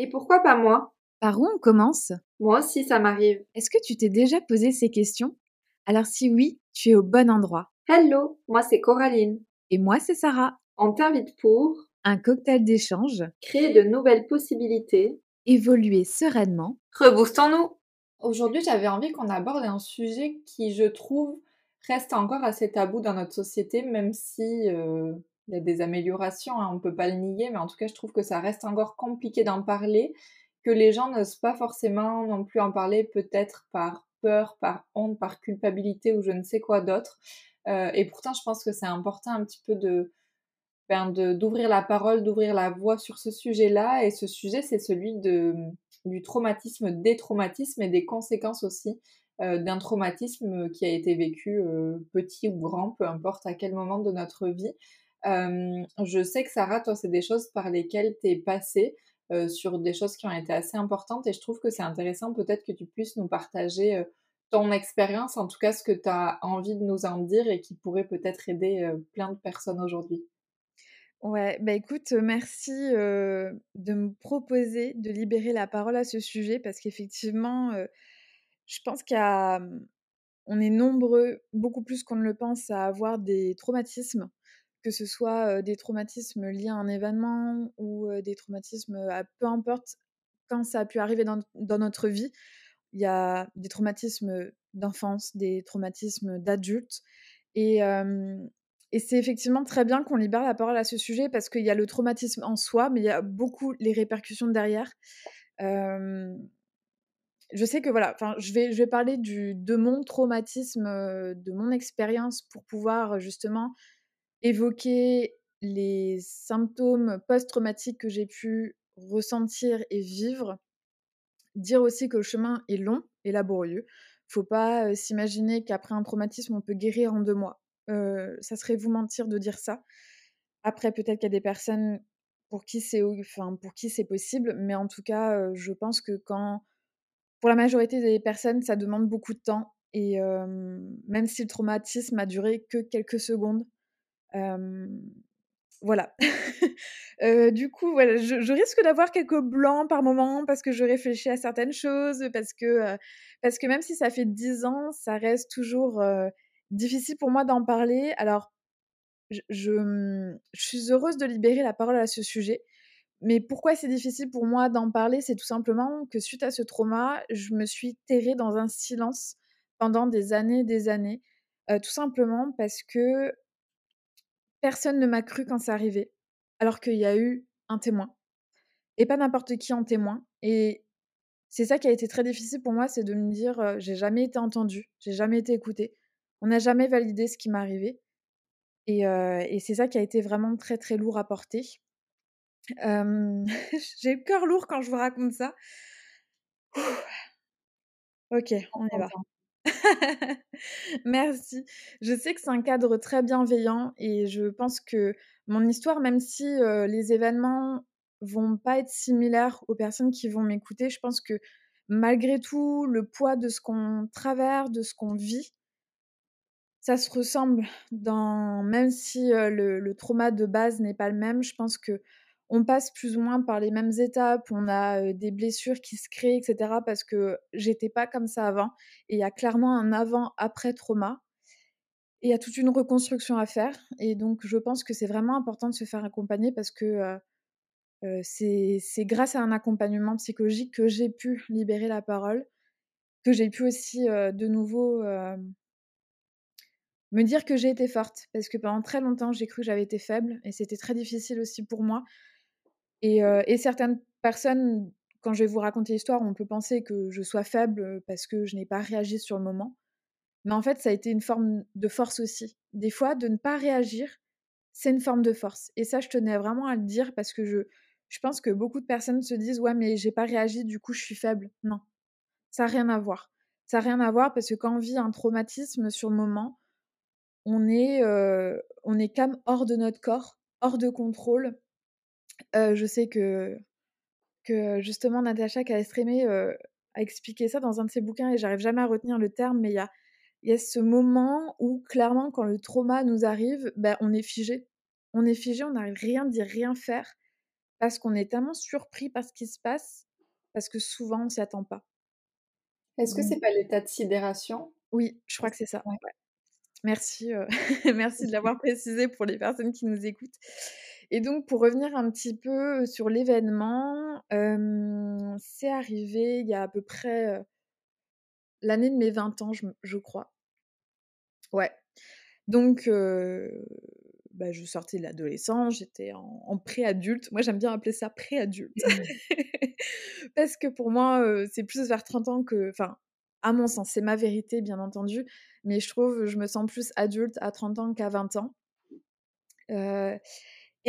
Et pourquoi pas moi? Par où on commence? Moi aussi, ça m'arrive. Est-ce que tu t'es déjà posé ces questions? Alors si oui, tu es au bon endroit. Hello, moi c'est Coraline. Et moi c'est Sarah. On t'invite pour Un cocktail d'échange, créer de nouvelles possibilités. évoluer sereinement. Reboostons-nous Aujourd'hui, j'avais envie qu'on aborde un sujet qui, je trouve, reste encore assez tabou dans notre société, même si euh, il y a des améliorations, hein, on ne peut pas le nier, mais en tout cas, je trouve que ça reste encore compliqué d'en parler, que les gens n'osent pas forcément non plus en parler, peut-être par peur, par honte, par culpabilité ou je ne sais quoi d'autre. Euh, et pourtant, je pense que c'est important un petit peu de ben, d'ouvrir la parole, d'ouvrir la voix sur ce sujet-là. Et ce sujet, c'est celui de, du traumatisme, des traumatismes et des conséquences aussi euh, d'un traumatisme qui a été vécu euh, petit ou grand, peu importe à quel moment de notre vie. Je sais que Sarah, toi, c'est des choses par lesquelles tu es passée, sur des choses qui ont été assez importantes et je trouve que c'est intéressant peut-être que tu puisses nous partager ton expérience, en tout cas ce que tu as envie de nous en dire et qui pourrait peut-être aider plein de personnes aujourd'hui. Ouais, bah écoute, merci de me proposer de libérer la parole à ce sujet parce qu'effectivement, je pense qu'on mmh, est nombreux, beaucoup plus qu'on ne le pense, à avoir des traumatismes, que ce soit des traumatismes liés à un événement ou des traumatismes à peu importe quand ça a pu arriver dans, dans notre vie. Il y a des traumatismes d'enfance, des traumatismes d'adultes. Et, et c'est effectivement très bien qu'on libère la parole à ce sujet parce qu'il y a le traumatisme en soi, mais il y a beaucoup les répercussions derrière. je sais que voilà, enfin, je vais, je vais parler du, de mon traumatisme, de mon expérience pour pouvoir justement évoquer les symptômes post-traumatiques que j'ai pu ressentir et vivre. Dire aussi que le chemin est long et laborieux. Faut pas s'imaginer qu'après un traumatisme, on peut guérir en deux mois ça serait vous mentir de dire ça. Après, peut-être qu'il y a des personnes pour qui c'est enfin, possible, mais en tout cas, je pense que pour la majorité des personnes, ça demande beaucoup de temps et même si le traumatisme a duré que quelques secondes, voilà. du coup, voilà, je, risque d'avoir quelques blancs par moment parce que je réfléchis à certaines choses, parce que, parce que même si ça fait dix ans, ça reste toujours difficile pour moi d'en parler. Alors, je, mmh, je, suis heureuse de libérer la parole à ce sujet. Mais pourquoi c'est difficile pour moi d'en parler? C'est tout simplement que suite à ce trauma, je me suis terrée dans un silence pendant des années et des années. tout simplement parce que personne ne m'a cru quand c'est arrivé, alors qu'il y a eu un témoin. Et pas n'importe qui en témoin. Et c'est ça qui a été très difficile pour moi, c'est de me dire, j'ai jamais été entendue, j'ai jamais été écoutée. On n'a jamais validé ce qui m'est arrivé. Et, c'est ça qui a été vraiment très très lourd à porter. J'ai le cœur lourd quand je vous raconte ça. Ok, on y va. Merci. Je sais que c'est un cadre très bienveillant et je pense que mon histoire, même si les événements vont pas être similaires aux personnes qui vont m'écouter, je pense que malgré tout, le poids de ce qu'on traverse, de ce qu'on vit, ça se ressemble dans même si le, trauma de base n'est pas le même, je pense que on passe plus ou moins par les mêmes étapes, on a des blessures qui se créent, etc. Parce que j'étais pas comme ça avant. Et il y a clairement un avant-après trauma. Et il y a toute une reconstruction à faire. Et donc, je pense que c'est vraiment important de se faire accompagner parce que c'est grâce à un accompagnement psychologique que j'ai pu libérer la parole, que j'ai pu aussi de nouveau me dire que j'ai été forte, parce que pendant très longtemps, j'ai cru que j'avais été faible, et c'était très difficile aussi pour moi. Et, certaines personnes, quand je vais vous raconter l'histoire, on peut penser que je sois faible parce que je n'ai pas réagi sur le moment. Mais en fait, ça a été une forme de force aussi. Des fois, de ne pas réagir, c'est une forme de force. Et ça, je tenais vraiment à le dire parce que je, je pense que beaucoup de personnes se disent Ouais, mais j'ai pas réagi, du coup, je suis faible. Non, ça n'a rien à voir. Ça n'a rien à voir parce que quand on vit un traumatisme sur le moment, on est, on est comme hors de notre corps, hors de contrôle. Je sais que, que justement Natacha Calestrémé a expliqué ça dans un de ses bouquins et j'arrive jamais à retenir le terme, mais il y a, y a ce moment où clairement quand le trauma nous arrive, ben, on est figé. On est figé, on n'arrive rien dire, rien faire. parce qu'on est tellement surpris par ce qui se passe, parce que souvent on s'y attend pas. Est-ce que c'est pas l'état de sidération? Oui, je crois que c'est ça, ouais. Merci, merci de l'avoir précisé pour les personnes qui nous écoutent. Et donc pour revenir un petit peu sur l'événement, c'est arrivé il y a à peu près, l'année de mes 20 ans, je crois. Ouais. Donc bah, je sortais de l'adolescence, j'étais en en préadulte. Moi, j'aime bien appeler ça préadulte. Parce que pour moi, c'est plus vers 30 ans que enfin, à mon sens, c'est ma vérité, bien entendu, mais je trouve, je me sens plus adulte à 30 ans qu'à 20 ans. Heu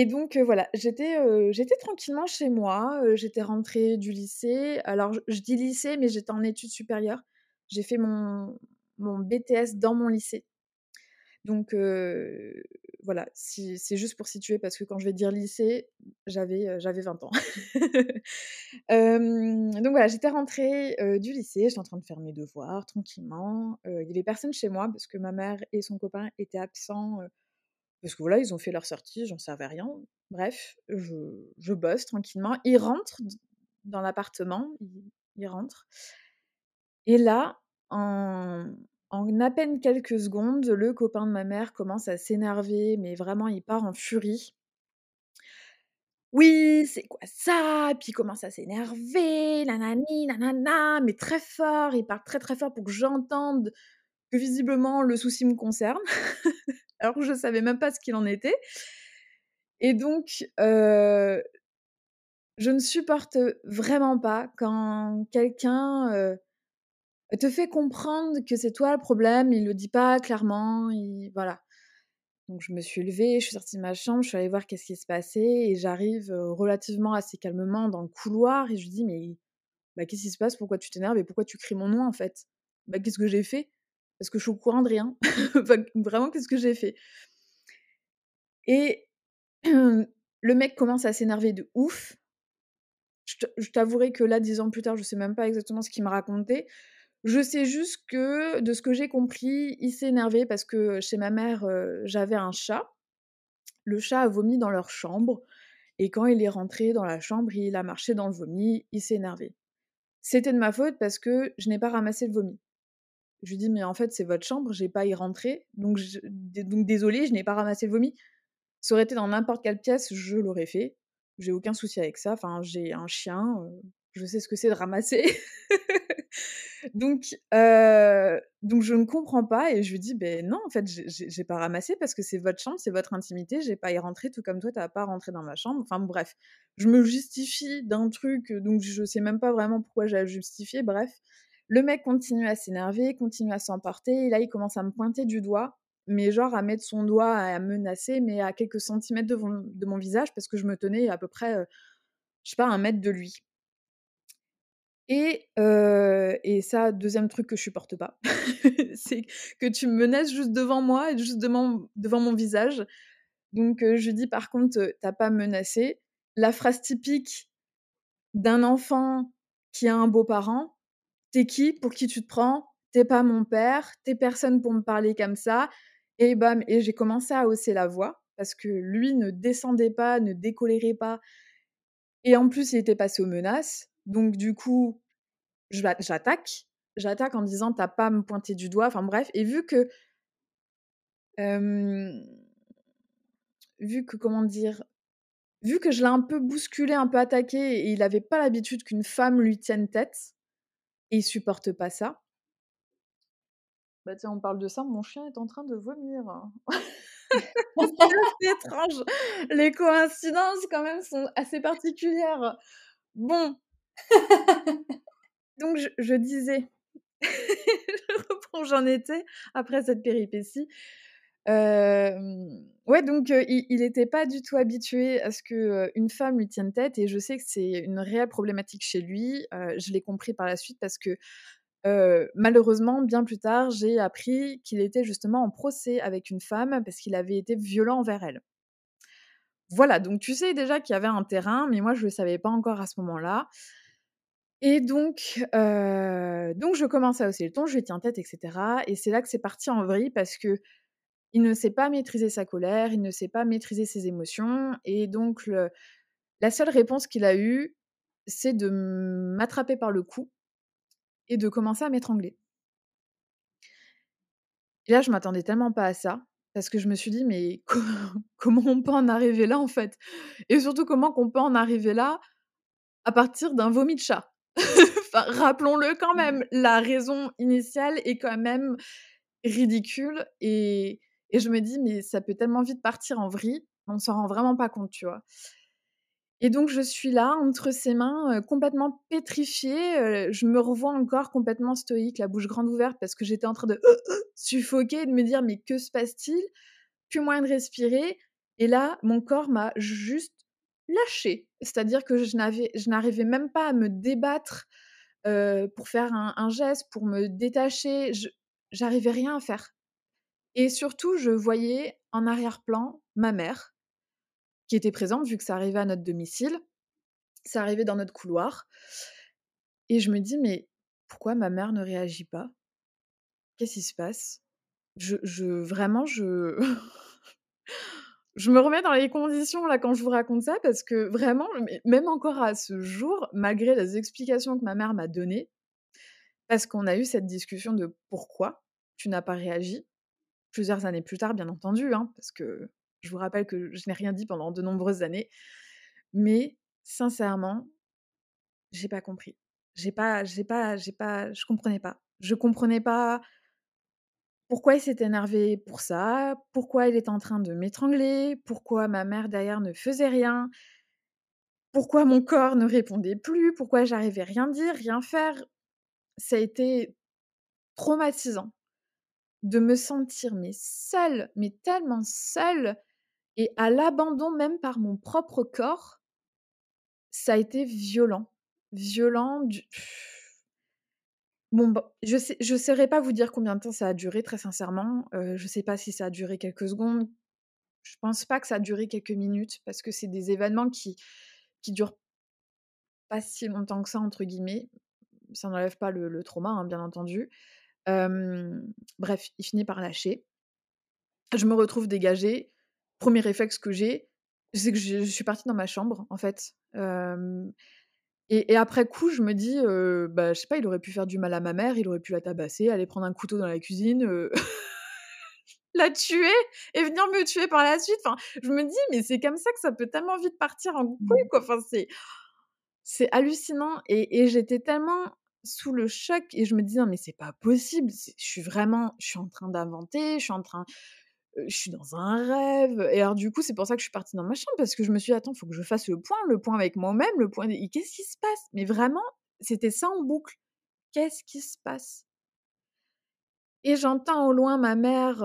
et donc voilà, j'étais, tranquillement chez moi, j'étais rentrée du lycée. Alors je dis lycée, mais j'étais en études supérieures. J'ai fait mon BTS dans mon lycée. Donc voilà, si c'est juste pour situer parce que quand je vais dire lycée, j'avais, heu, j'avais 20 ans. Donc voilà, j'étais rentrée, du lycée, j'étais en train de faire mes devoirs tranquillement, il y avait personne chez moi parce que ma mère et son copain étaient absents, parce que voilà, ils ont fait leur sortie, j'en savais rien. Bref, je je bosse tranquillement. Ils rentrent dans l'appartement, ils ils rentrent et là, en en à peine quelques secondes, le copain de ma mère commence à s'énerver, mais vraiment il part en furie. «Oui, c'est quoi ça?» puis il commence à s'énerver, nanani, nanana, mais très fort, il parle très, très fort pour que j'entende que visiblement le souci me concerne, alors que je savais même pas ce qu'il en était et donc je ne supporte vraiment pas quand quelqu'un, te fait comprendre que c'est toi le problème, il le dit pas clairement, il voilà. Donc je me suis levée, je suis sortie de ma chambre, je suis allée voir qu'est-ce qui se passait et j'arrive, relativement assez calmement dans le couloir et je dis: «Mais bah, qu'est-ce qui se passe? Pourquoi tu t'énerves et pourquoi tu cries mon nom, en fait? Bah, qu'est-ce que j'ai fait? Parce que je suis au courant de rien. Vraiment, qu'est-ce que j'ai fait?» et le mec commence à s'énerver de ouf. Je t'avouerai que là, 10 ans plus tard, je sais même pas exactement ce qu'il me racontait. Je sais juste que, de ce que j'ai compris, il s'est énervé parce que chez ma mère, j'avais un chat. Le chat a vomi dans leur chambre et quand il est rentré dans la chambre, il a marché dans le vomi, il s'est énervé. C'était de ma faute parce que je n'ai pas ramassé le vomi. Je lui dis: «Mais en fait, c'est votre chambre, j'ai pas y rentrer, donc donc désolée, je n'ai pas ramassé le vomi». Ça aurait été dans n'importe quelle pièce, je l'aurais fait. J'ai aucun souci avec ça, enfin, j'ai un chien, je sais ce que c'est de ramasser. Donc donc je ne comprends pas et je lui dis: «Beh, non, en fait, j'ai pas ramassé parce que c'est votre chambre, c'est votre intimité, j'ai pas y rentrer, tout comme toi, tu as pas à rentrer dans ma chambre». Enfin bref, je me justifie d'un truc, donc je sais même pas vraiment pourquoi j'ai à justifier, bref. Le mec continue à s'énerver, continue à s'emporter et là, il commence à me pointer du doigt, mais genre à mettre son doigt, à menacer, mais à quelques centimètres de von de mon visage parce que je me tenais à peu près, heu, je sais pas, 1 mètre de lui. Et heu et ça, 2e truc que je supporte pas, c'est que tu me menaces juste devant moi et juste devant devant mon visage. Donc heu, je dis: «Par contre, heu, tu as pas à me menacer». La phrase typique d'un enfant qui a un beau-parent: «Tu es qui? Pour qui tu te prends? Tu es pas mon père, tu es personne pour me parler comme ça» et bam et j'ai commencé à hausser la voix parce que lui ne descendait pas, ne décolérait pas et en plus, il était passé aux menaces. Donc du coup, j'attaque. J'attaque en disant: «Tu as pas à me pointer du doigt», enfin bref et vu que vu que comment dire? Vu que je l'ai un peu bousculé, un peu attaqué et il avait pas l'habitude qu'une femme lui tienne tête il supporte pas ça. Bah tiens, on parle de ça, mon chien est en train de vomir. C'est assez étrange. Les coïncidences quand même sont assez particulières. Bon. Donc je je disais, je reprends j'en étais après cette péripétie. Ouais donc il il était pas du tout habitué à ce que, une femme lui tienne tête et je sais que c'est une réelle problématique chez lui. Je l'ai compris par la suite parce que, heu, malheureusement, bien plus tard, j'ai appris qu'il était justement en procès avec une femme parce qu'il avait été violent envers elle. Voilà, donc tu sais déjà qu'il y avait un terrain, mais moi je le savais pas encore à ce moment-là et donc donc je commence à hausser le ton, je lui tiens tête et cetera et c'est là que c'est parti en vrille parce qu'il ne sait pas maîtriser sa colère, il ne sait pas maîtriser ses émotions et donc le La seule réponse qu'il a eue, c'est de m'attraper par le cou et de commencer à m'étrangler. Et là, je m'attendais tellement pas à ça, parce que je me suis dit: «Mais comment on peut en arriver là, en fait?» et surtout, comment qu'on peut en arriver là, à partir d'un vomi de chat? Enfin, rappelons-le quand même, la raison initiale est quand même ridicule et et je me dis: «Mais ça peut tellement vite partir en vrille, on s'en rend vraiment pas compte», tu vois? Et donc je suis là, entre ses mains, complètement pétrifiée, je me revois encore complètement stoïque, la bouche grande ouverte parce que j'étais en train de suffoquer de me dire: «Mais que se passe-t-il?» plus moyen de respirer et là, mon corps m'a juste lâchée. C'est-à-dire que je n'arrivais même pas à me débattre, pour faire un un geste, pour me détacher, j'arrivais rien à faire et surtout, je voyais en arrière-plan ma mère qui était présente vu que ça arrivait à notre domicile. Ça arrivait dans notre couloir et je me dis: «Mais pourquoi ma mère ne réagit pas? Qu'est-ce qui se passe?» je vraiment je je me remets dans les conditions là quand je vous raconte ça parce que vraiment, même encore à ce jour, malgré les explications que ma mère m'a données, parce qu'on a eu cette discussion de: «Pourquoi tu n'as pas réagi?» Plusieurs années plus tard, bien entendu, hein, parce que je vous rappelle que je n'ai rien dit pendant de nombreuses années. Mais sincèrement, j'ai pas compris. J'ai pas j'ai pas j'ai pas je comprenais pas. Je comprenais pas pourquoi il s'était énervé pour ça, pourquoi il était en train de m'étrangler, pourquoi ma mère derrière ne faisait rien, pourquoi mon corps ne répondait plus, pourquoi j'arrivais rien dire, rien faire. Ça a été traumatisant de me sentir mais seule, mais tellement seule et à l'abandon même par mon propre corps. Ça a été violent, violent du bon, bah, je sais je saurais pas vous dire combien de temps ça a duré très sincèrement, heu, je sais pas si ça a duré quelques secondes. Je pense pas que ça a duré quelques minutes parce que c'est des événements qui qui durent pas si longtemps que ça entre guillemets. Ça n'enlève pas le le trauma, hein, bien entendu. Bref, il finit par lâcher. Je me retrouve dégagée. Premier réflexe que j'ai, c'est que je je suis partie dans ma chambre, en fait. Et et après coup, je me dis, heu, bah, je sais pas, il aurait pu faire du mal à ma mère, il aurait pu la tabasser, aller prendre un couteau dans la cuisine, la tuer et venir me tuer par la suite. Enfin, je me dis: «Mais c'est comme ça que ça peut tellement vite partir en couille, quoi». Enfin, c'est c'est hallucinant et et j'étais tellement sous le choc et je me dis: «Non mais c'est pas possible, je suis vraiment je suis en train d'inventer, je suis en train je suis dans un rêve» et alors du coup, c'est pour ça que je suis partie dans ma chambre parce que je me suis dit: «Attends, faut que je fasse le point, le point avec moi-même, le point et qu'est-ce qui se passe?» mais vraiment, c'était ça en boucle. Qu'est-ce qui se passe? Et j'entends au loin ma mère,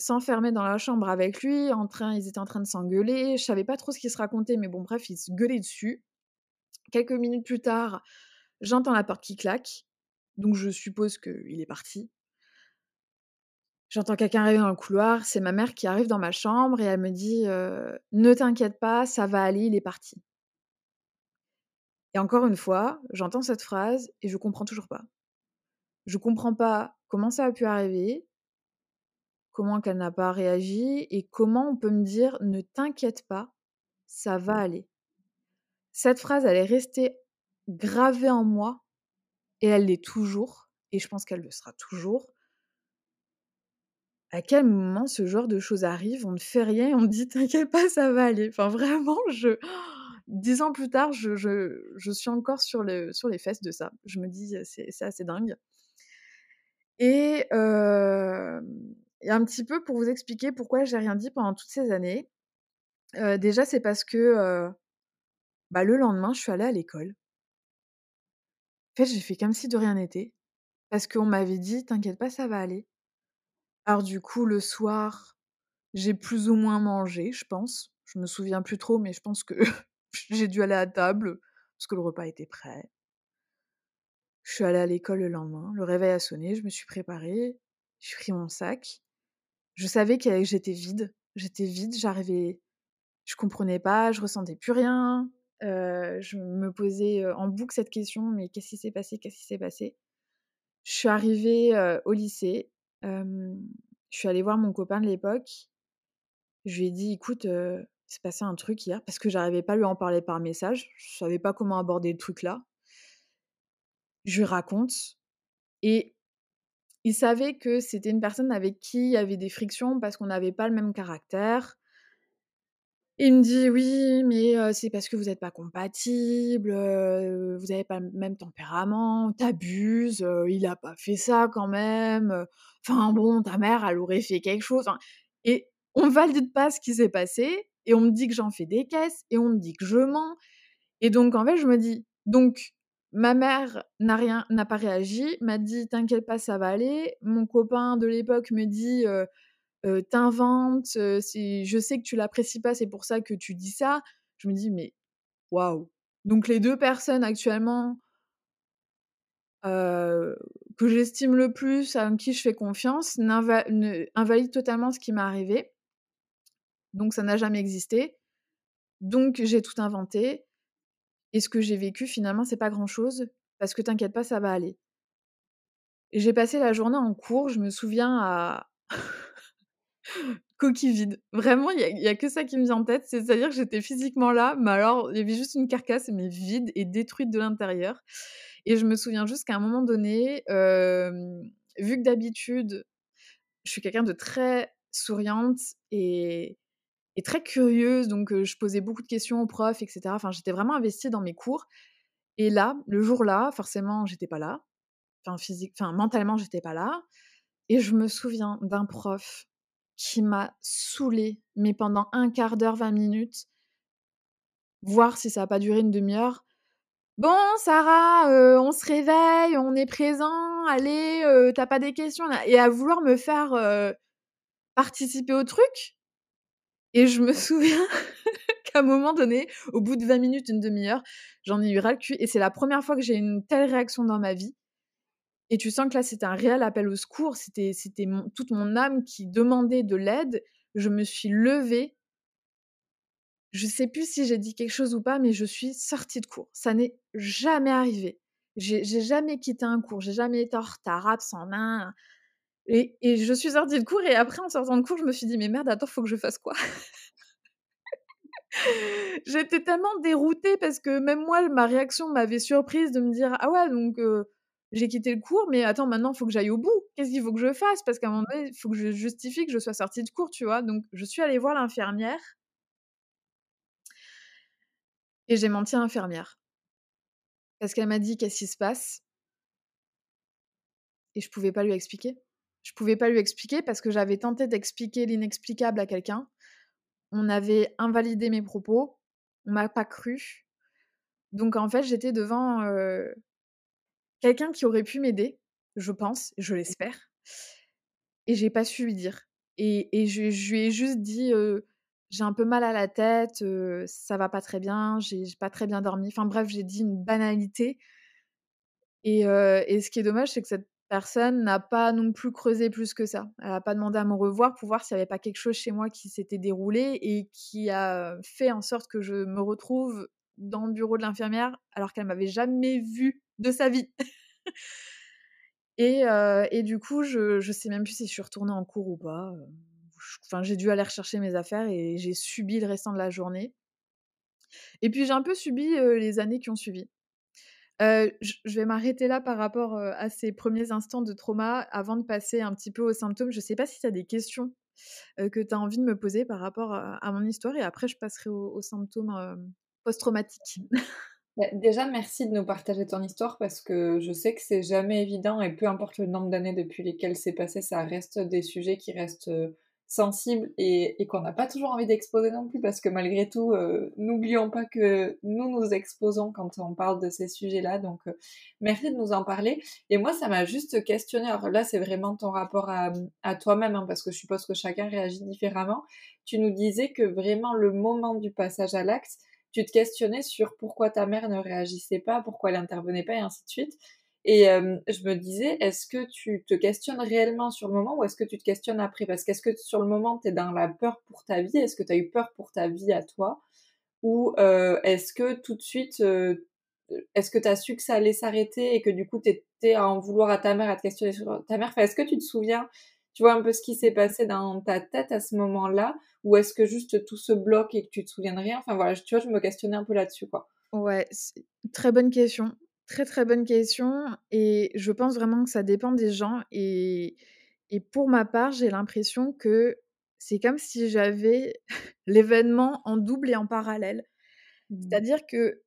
s'enfermer dans la chambre avec lui, en train ils étaient en train de s'engueuler. Je savais pas trop ce qu'ils se racontaient, mais bon bref, ils se gueulaient dessus. Quelques minutes plus tard, j'entends la porte qui claque, donc je suppose qu'il est parti. J'entends quelqu'un arriver dans le couloir, c'est ma mère qui arrive dans ma chambre et elle me dit, «Ne t'inquiète pas, ça va aller, il est parti». Et encore une fois, j'entends cette phrase et je comprends toujours pas. Je comprends pas comment ça a pu arriver, comment qu'elle n'a pas réagi et comment on peut me dire: «Ne t'inquiète pas, ça va aller». Cette phrase, elle est restée gravée en moi et elle l'est toujours et je pense qu'elle le sera toujours. À quel moment ce genre de choses arrive? On ne fait rien on dit: «T'inquiète pas, ça va aller». Enfin vraiment, je 10 ans plus tard, je je je suis encore sur le sur les fesses de ça. Je me dis: «C'est assez dingue». Et hem et un petit peu pour vous expliquer pourquoi j'ai rien dit pendant toutes ces années. Heu, déjà, c'est parce que, heu, bah, le lendemain, je suis allée à l'école. En fait, j'ai fait comme si de rien n'était, parce qu'on m'avait dit: «T'inquiète pas, ça va aller». Alors du coup, le soir, j'ai plus ou moins mangé, je pense. Je me souviens plus trop, mais je pense que j'ai dû aller à table, parce que le repas était prêt. Je suis allée à l'école le lendemain, le réveil a sonné, je me suis préparée, j'ai pris mon sac. Je savais que j'étais vide, j'étais vide, j'arrivais je comprenais pas, je ressentais plus rien, je me posais, heu, en boucle cette question: «Mais qu'est-ce qui s'est passé? Qu'est-ce qui s'est passé?» Je suis arrivée, heu, au lycée, je suis allée voir mon copain de l'époque. Je lui ai dit: «Écoute, s'est passé un truc hier parce que j'arrivais pas à lui en parler par message. Je savais pas comment aborder le truc là. Je lui raconte et il savait que c'était une personne avec qui il y avait des frictions parce qu'on n'avait pas le même caractère. Il me dit oui, mais c'est parce que vous n'êtes pas compatibles, vous n'avez pas le même tempérament, t'abuses, il a pas fait ça quand même. Enfin bon, ta mère, elle aurait fait quelque chose. et on valide pas ce qui s'est passé et on me dit que j'en fais des caisses et on me dit que je mens. Et donc en fait, je me dis donc ma mère n'a rien n'a pas réagi, m'a dit t'inquiète pas, ça va aller. Mon copain de l'époque me dit t'inventes, je sais que tu l'apprécies pas, c'est pour ça que tu dis ça. Je me dis mais waouh. Donc les deux personnes actuellement que j'estime le plus, à qui je fais confiance, invalident totalement ce qui m'est arrivé. Donc ça n'a jamais existé. Donc j'ai tout inventé. Et ce que j'ai vécu, finalement, c'est pas grand-chose, parce que t'inquiète pas, ça va aller. J'ai passé la journée en cours, je me souviens à coquille vide. Vraiment, il n'y a, que ça qui me vient en tête, c'est-à-dire que j'étais physiquement là, mais alors il y avait juste une carcasse, mais vide et détruite de l'intérieur. Et je me souviens juste qu'à un moment donné, vu que d'habitude, je suis quelqu'un de très souriante et, très curieuse, donc je posais beaucoup de questions aux profs, etc. Enfin, j'étais vraiment investie dans mes cours. Et là, le jour-là, forcément, j'étais pas là. Enfin, physique, enfin, mentalement, j'étais pas là. Et je me souviens d'un prof qui m'a saoulée, mais pendant un quart d'heure, 20 minutes, voir si ça n'a pas duré une demi-heure. Bon, Sarah, on se réveille, on est présent, allez, t'as pas des questions Et à vouloir me faire participer au truc. Et je me souviens qu'à un moment donné, au bout de 20 minutes, une demi-heure, j'en ai eu ras le cul. Et c'est la première fois que j'ai une telle réaction dans ma vie. Et tu sens que là, c'était un réel appel au secours. C'était, c'était toute mon âme qui demandait de l'aide. Je me suis levée. Je sais plus si j'ai dit quelque chose ou pas, mais je suis sortie de cours. Ça n'est jamais arrivé. J'ai, j'ai jamais quitté un cours. J'ai jamais été en retard, absent, main. Et, et, je suis sortie de cours. Et après, en sortant de cours, je me suis dit, mais merde, attends, faut que je fasse quoi? J'étais tellement déroutée parce que même moi, ma réaction m'avait surprise de me dire, ah ouais, donc j'ai quitté le cours, mais attends, maintenant, il faut que j'aille au bout. Qu'est-ce qu'il faut que je fasse? Parce qu'à un moment donné, il faut que je justifie que je sois sortie de cours, tu vois. Donc, je suis allée voir l'infirmière. Et j'ai menti à l'infirmière. Parce qu'elle m'a dit qu'est-ce qui se passe? Et je pouvais pas lui expliquer. Je pouvais pas lui expliquer parce que j'avais tenté d'expliquer l'inexplicable à quelqu'un. On avait invalidé mes propos. On m'a pas cru. Donc, en fait, j'étais devant quelqu'un qui aurait pu m'aider, je pense, je l'espère. Et j'ai pas su lui dire. Et, je, lui ai juste dit j'ai un peu mal à la tête, ça va pas très bien, j'ai pas très bien dormi. Enfin bref, j'ai dit une banalité. Et, et ce qui est dommage, c'est que cette personne n'a pas non plus creusé plus que ça. Elle n'a pas demandé à me revoir pour voir s'il n'y avait pas quelque chose chez moi qui s'était déroulé et qui a fait en sorte que je me retrouve dans le bureau de l'infirmière alors qu'elle m'avait jamais vue de sa vie. et, et, du coup, je, je sais même plus si je suis retournée en cours ou pas. Enfin, j'ai dû aller rechercher mes affaires et j'ai subi le restant de la journée. Et puis j'ai un peu subi les années qui ont suivi. je vais m'arrêter là par rapport à ces premiers instants de trauma avant de passer un petit peu aux symptômes. Je ne sais pas si tu as des questions que tu as envie de me poser par rapport à, mon histoire et après je passerai aux symptômes post-traumatiques. Bah, déjà, merci de nous partager ton histoire parce que je sais que c'est jamais évident et peu importe le nombre d'années depuis lesquelles c'est passé, ça reste des sujets qui restent sensibles et, qu'on n'a pas toujours envie d'exposer non plus parce que malgré tout, n'oublions pas que nous nous exposons quand on parle de ces sujets-là. Donc, merci de nous en parler. Et moi, ça m'a juste questionné. Alors là, c'est vraiment ton rapport à, toi-même hein, parce que je suppose que chacun réagit différemment. Tu nous disais que vraiment le moment du passage à l'acte, tu te questionnais sur pourquoi ta mère ne réagissait pas, pourquoi elle n'intervenait pas et ainsi de suite. Et je me disais, est-ce que tu te questionnes réellement sur le moment ou est-ce que tu te questionnes après? Parce qu'est-ce que sur le moment, tu es dans la peur pour ta vie? Est-ce que tu as eu peur pour ta vie à toi? Ou est-ce que tout de suite, est-ce que tu as su que ça allait s'arrêter et que du coup, tu étais à en vouloir à ta mère, à te questionner sur ta mère? Est-ce que tu te souviens Tu vois un peu ce qui s'est passé dans ta tête à ce moment-là? Ou est-ce que juste tout se bloque et que tu te souviens de rien? Enfin voilà, tu vois, je me questionnais un peu là-dessus, quoi. Ouais, très bonne question. Très, très bonne question et je pense vraiment que ça dépend des gens et et pour ma part, j'ai l'impression que c'est comme si j'avais l'événement en double et en parallèle. Mmh. C'est-à-dire que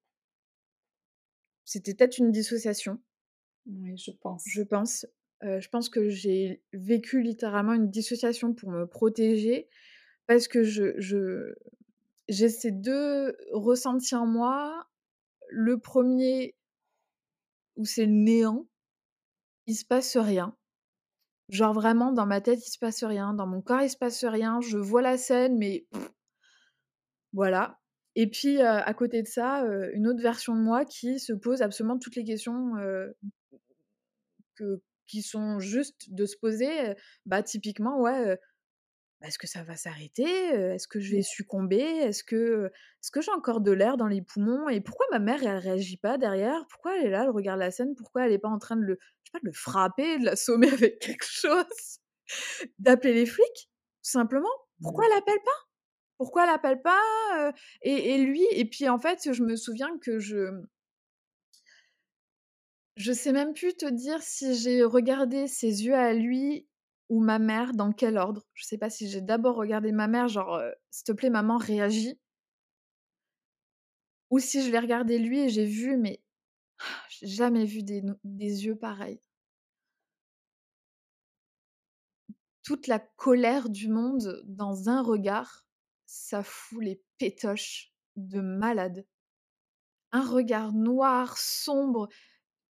c'était peut-être une dissociation, Oui, je pense. je pense. Je pense que j'ai vécu littéralement une dissociation pour me protéger parce que j'ai ces 2 ressentis en moi. Le premier où c'est le néant, il se passe rien. Genre vraiment dans ma tête, il se passe rien, dans mon corps, il se passe rien, je vois la scène mais voilà. Et puis, à côté de ça, une autre version de moi qui se pose absolument toutes les questions, que qui sont justes de se poser, bah, typiquement, ouais, bah, est-ce que ça va s'arrêter? Est-ce que je vais succomber? Est-ce que, est-ce que j'ai encore de l'air dans les poumons? Et pourquoi ma mère, elle réagit pas derrière? Pourquoi elle est là, elle regarde la scène? Pourquoi elle est pas en train de le je sais pas, de le frapper, de l'assommer avec quelque chose? D'appeler les flics, tout simplement? Pourquoi Mmh. elle appelle pas? Pourquoi elle appelle pas? Et et lui et puis en fait, je me souviens que je je sais même plus te dire si j'ai regardé ses yeux à lui ou ma mère, dans quel ordre. Je sais pas si j'ai d'abord regardé ma mère, genre, «S'il te plaît maman, réagis» ou si je l'ai regardé lui et j'ai vu mais j'ai jamais vu des des yeux pareils. Toute la colère du monde dans un regard, ça fout les pétoches de malade. Un regard noir, sombre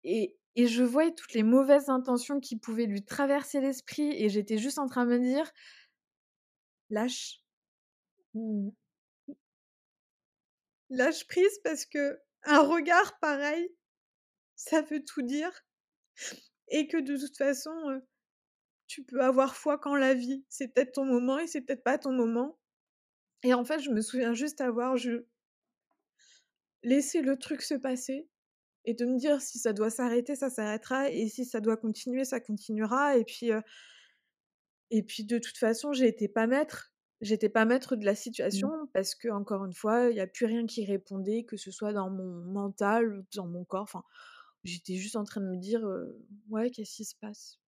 et et je voyais toutes les mauvaises intentions qui pouvaient lui traverser l'esprit et j'étais juste en train de me dire: «Lâche, Mmh lâche prise parce que un regard pareil, ça veut tout dire et que de toute façon, tu peux avoir foi qu'en la vie. C'est peut-être ton moment et c'est peut-être pas ton moment» et en fait, je me souviens juste avoir je laissé le truc se passer et de me dire: «Si ça doit s'arrêter, ça s'arrêtera et si ça doit continuer, ça continuera» et puis, heu Et puis de toute façon, j'étais pas maître. J'étais pas maître de la situation mh. parce que encore une fois, il y a plus rien qui répondait, que ce soit dans mon mental ou dans mon corps. Enfin, j'étais juste en train de me dire, «Ouais, qu'est-ce qui se passe?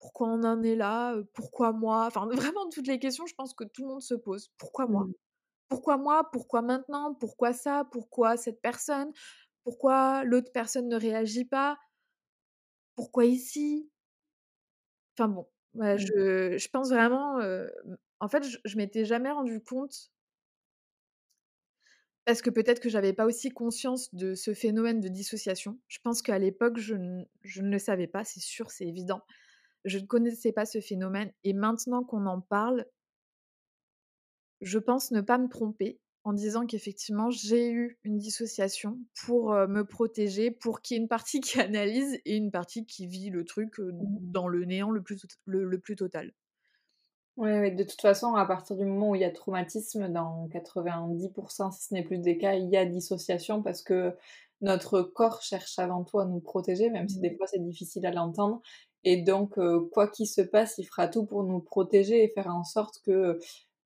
Pourquoi on en est là? Pourquoi moi?» enfin, vraiment toutes les questions, je pense que tout le monde se pose. Pourquoi moi? Mmh. Pourquoi moi? Pourquoi maintenant? Pourquoi ça? Pourquoi cette personne? Pourquoi l'autre personne ne réagit pas? Pourquoi ici? Enfin bon, ouais, Mmh. je je pense vraiment, en fait, je je m'étais jamais rendu compte parce que peut-être que j'avais pas aussi conscience de ce phénomène de dissociation. Je pense qu'à l'époque, je ne le savais pas, c'est sûr, c'est évident. Je ne connaissais pas ce phénomène et maintenant qu'on en parle, je pense ne pas me tromper en disant qu'effectivement, j'ai eu une dissociation pour, me protéger, pour qu'il y ait une partie qui analyse et une partie qui vit le truc, Mmh. dans le néant le plus le le plus total. Ouais, ouais, de toute façon, à partir du moment où il y a traumatisme, dans 90% si ce n'est plus des cas, il y a dissociation parce que notre corps cherche avant tout à nous protéger, même si des Mmh. fois c'est difficile à l'entendre et donc quoi qu'il se passe, il fera tout pour nous protéger et faire en sorte que,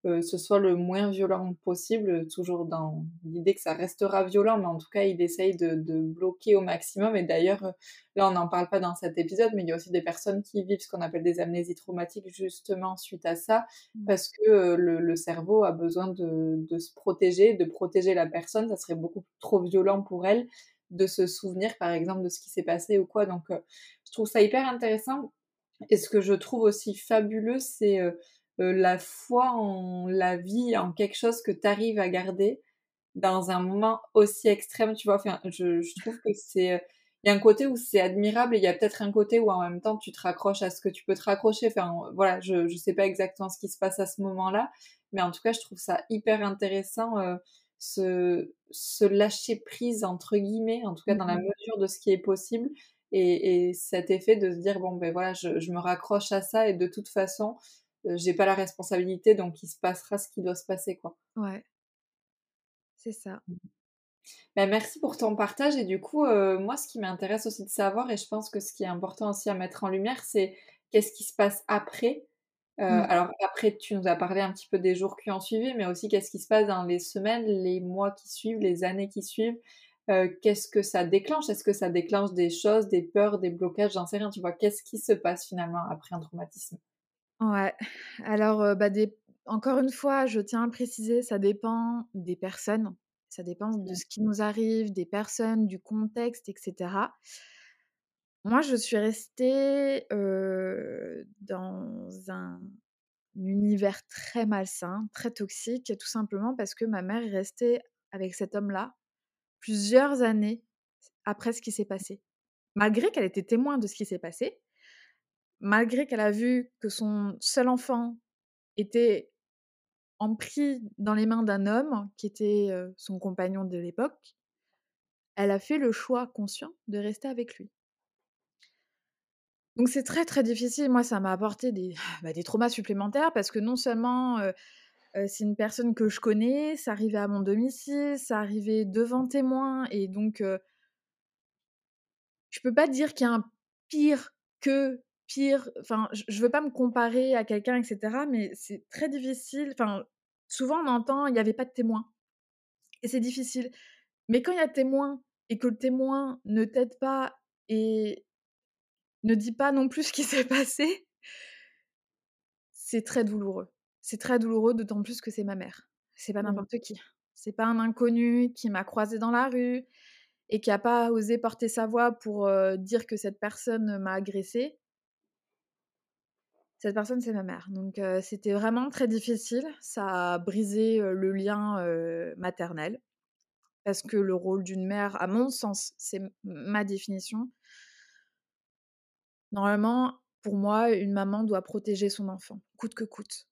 ce soit le moins violent possible, toujours dans l'idée que ça restera violent, mais en tout cas, il essaye de de bloquer au maximum et d'ailleurs, là, on n'en parle pas dans cet épisode, mais il y a aussi des personnes qui vivent ce qu'on appelle des amnésies traumatiques justement suite à ça, Mmh. parce que, heu, le le cerveau a besoin de de se protéger, de protéger la personne. Ça serait beaucoup trop violent pour elle de se souvenir, par exemple, de ce qui s'est passé ou quoi, donc heu, je trouve ça hyper intéressant et ce que je trouve aussi fabuleux, c'est, heu, la foi en la vie, en quelque chose que tu arrives à garder dans un moment aussi extrême, tu vois? Enfin, je je trouve que c'est, heu, il y a un côté où c'est admirable et il y a peut-être un côté où en même temps tu te raccroches à ce que tu peux te raccrocher. Enfin, voilà, je je sais pas exactement ce qui se passe à ce moment-là, mais en tout cas, je trouve ça hyper intéressant, heu, ce ce «lâcher prise» entre guillemets, en tout cas Mmh dans la mh. mesure de ce qui est possible et et cet effet de se dire: «Bon, ben voilà, je je me raccroche à ça et de toute façon, j'ai pas la responsabilité donc il se passera ce qui doit se passer, quoi». Ouais, c'est ça. Bah, merci pour ton partage et du coup, heu, moi, ce qui m'intéresse aussi de savoir et je pense que ce qui est important aussi à mettre en lumière, c'est qu'est-ce qui se passe après? Heu, Mmh. alors après tu nous as parlé un petit peu des jours qui ont suivi, mais aussi qu'est-ce qui se passe dans les semaines, les mois qui suivent, les années qui suivent? Qu'est-ce que ça déclenche? Est-ce que ça déclenche des choses, des peurs, des blocages? J'en sais rien, tu vois? Qu'est-ce qui se passe finalement après un traumatisme? Ouais, alors, heu, bah, des encore une fois, je tiens à préciser, ça dépend des personnes, ça dépend de ce qui nous arrive, des personnes, du contexte et cetera. Moi, je suis restée, heu, dans un univers très malsain, très toxique, tout simplement parce que ma mère est restée avec cet homme-là plusieurs années après ce qui s'est passé. Malgré qu'elle était témoin de ce qui s'est passé, malgré qu'elle a vu que son seul enfant était empris dans les mains d'un homme qui était, son compagnon de l'époque, elle a fait le choix conscient de rester avec lui. Donc c'est très, très difficile. Moi, ça m'a apporté des, bah, traumas supplémentaires parce que non seulement, c'est une personne que je connais, ça arrivait à mon domicile, ça arrivait devant témoin et donc heu je peux pas dire qu'il y a un pire que pire, enfin, je veux pas me comparer à quelqu'un et cetera, mais c'est très difficile. Enfin, souvent on entend: «Il y avait pas de témoin» et c'est difficile. Mais quand il y a témoin et que le témoin ne t'aide pas et ne dit pas non plus ce qui s'est passé c'est très douloureux. C'est très douloureux, d'autant plus que c'est ma mère. C'est pas Mmh. n'importe qui. C'est pas un inconnu qui m'a croisée dans la rue et qui a pas osé porter sa voix pour, heu, dire que cette personne m'a agressée. Cette personne, c'est ma mère. Donc c'était vraiment très difficile. Ça a brisé, le lien, maternel. Parce que le rôle d'une mère, à mon sens, c'est ma définition normalement, pour moi, une maman doit protéger son enfant, coûte que coûte.